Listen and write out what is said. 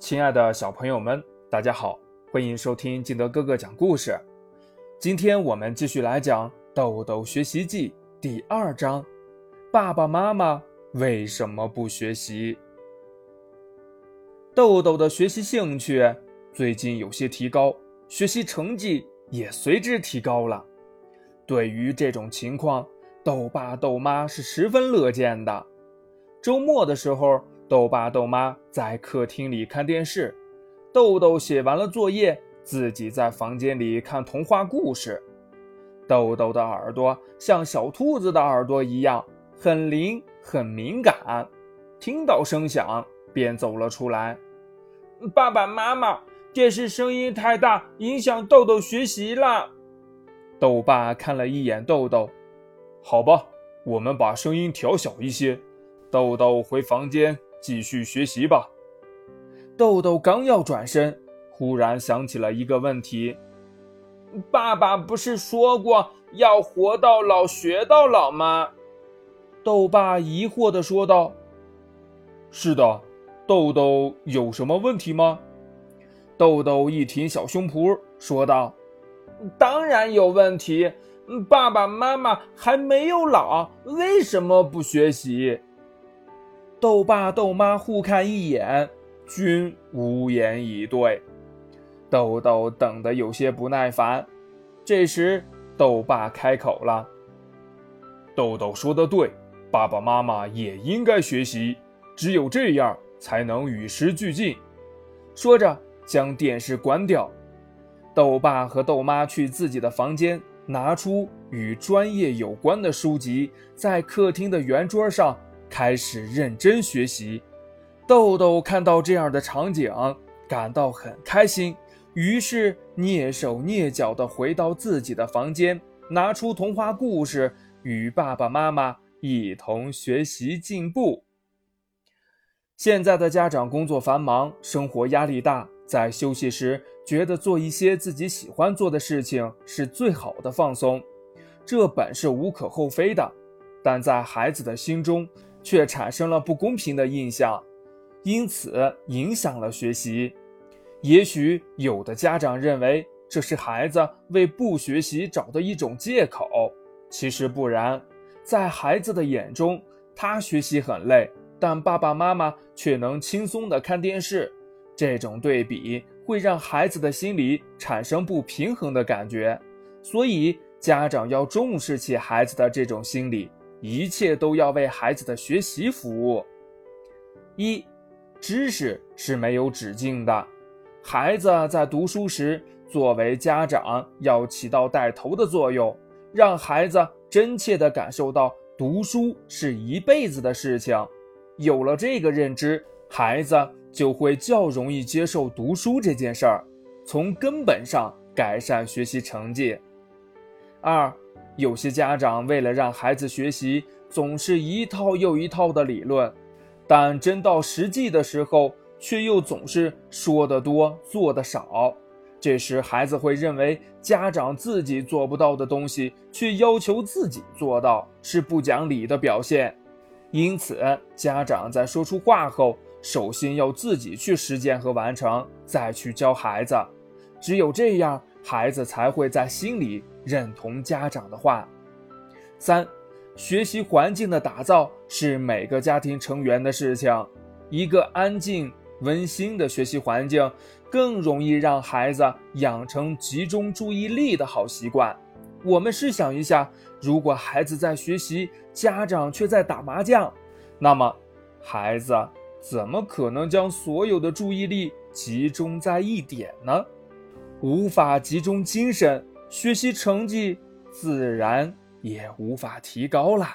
亲爱的小朋友们，大家好，欢迎收听金德哥哥讲故事。今天我们继续来讲《豆豆学习记》第二章：爸爸妈妈为什么不学习？豆豆的学习兴趣最近有些提高，学习成绩也随之提高了。对于这种情况，豆爸豆妈是十分乐见的。周末的时候。豆爸豆妈在客厅里看电视，豆豆写完了作业，自己在房间里看童话故事。豆豆的耳朵像小兔子的耳朵一样，很灵很敏感，听到声响便走了出来。爸爸妈妈，电视声音太大，影响豆豆学习了。豆爸看了一眼豆豆，好吧，我们把声音调小一些。豆豆回房间。继续学习吧。豆豆刚要转身，忽然想起了一个问题：爸爸不是说过要活到老学到老吗？豆爸疑惑地说道：“是的，豆豆有什么问题吗？”豆豆一挺小胸脯，说道：“当然有问题。爸爸妈妈还没有老，为什么不学习？”豆爸豆妈互看一眼，均无言以对。豆豆等得有些不耐烦。这时，豆爸开口了：“豆豆说的对，爸爸妈妈也应该学习，只有这样才能与时俱进。”说着，将电视关掉。豆爸和豆妈去自己的房间，拿出与专业有关的书籍，在客厅的圆桌上。开始认真学习，豆豆看到这样的场景，感到很开心，于是蹑手蹑脚地回到自己的房间，拿出童话故事，与爸爸妈妈一同学习进步。现在的家长工作繁忙，生活压力大，在休息时觉得做一些自己喜欢做的事情是最好的放松，这本是无可厚非的，但在孩子的心中。却产生了不公平的印象，因此影响了学习。也许有的家长认为这是孩子为不学习找的一种借口，其实不然。在孩子的眼中，他学习很累，但爸爸妈妈却能轻松地看电视。这种对比会让孩子的心理产生不平衡的感觉，所以家长要重视起孩子的这种心理。一切都要为孩子的学习服务。一，知识是没有止境的。孩子在读书时，作为家长要起到带头的作用，让孩子真切地感受到读书是一辈子的事情。有了这个认知，孩子就会较容易接受读书这件事儿，从根本上改善学习成绩。二。有些家长为了让孩子学习，总是一套又一套的理论，但真到实际的时候，却又总是说得多做得少。这时，孩子会认为家长自己做不到的东西，却要求自己做到，是不讲理的表现。因此，家长在说出话后，首先要自己去实践和完成，再去教孩子。只有这样，孩子才会在心里。认同家长的话。三，学习环境的打造是每个家庭成员的事情。一个安静、温馨的学习环境，更容易让孩子养成集中注意力的好习惯。我们试想一下，如果孩子在学习，家长却在打麻将，那么孩子怎么可能将所有的注意力集中在一点呢？无法集中精神。学习成绩自然也无法提高了。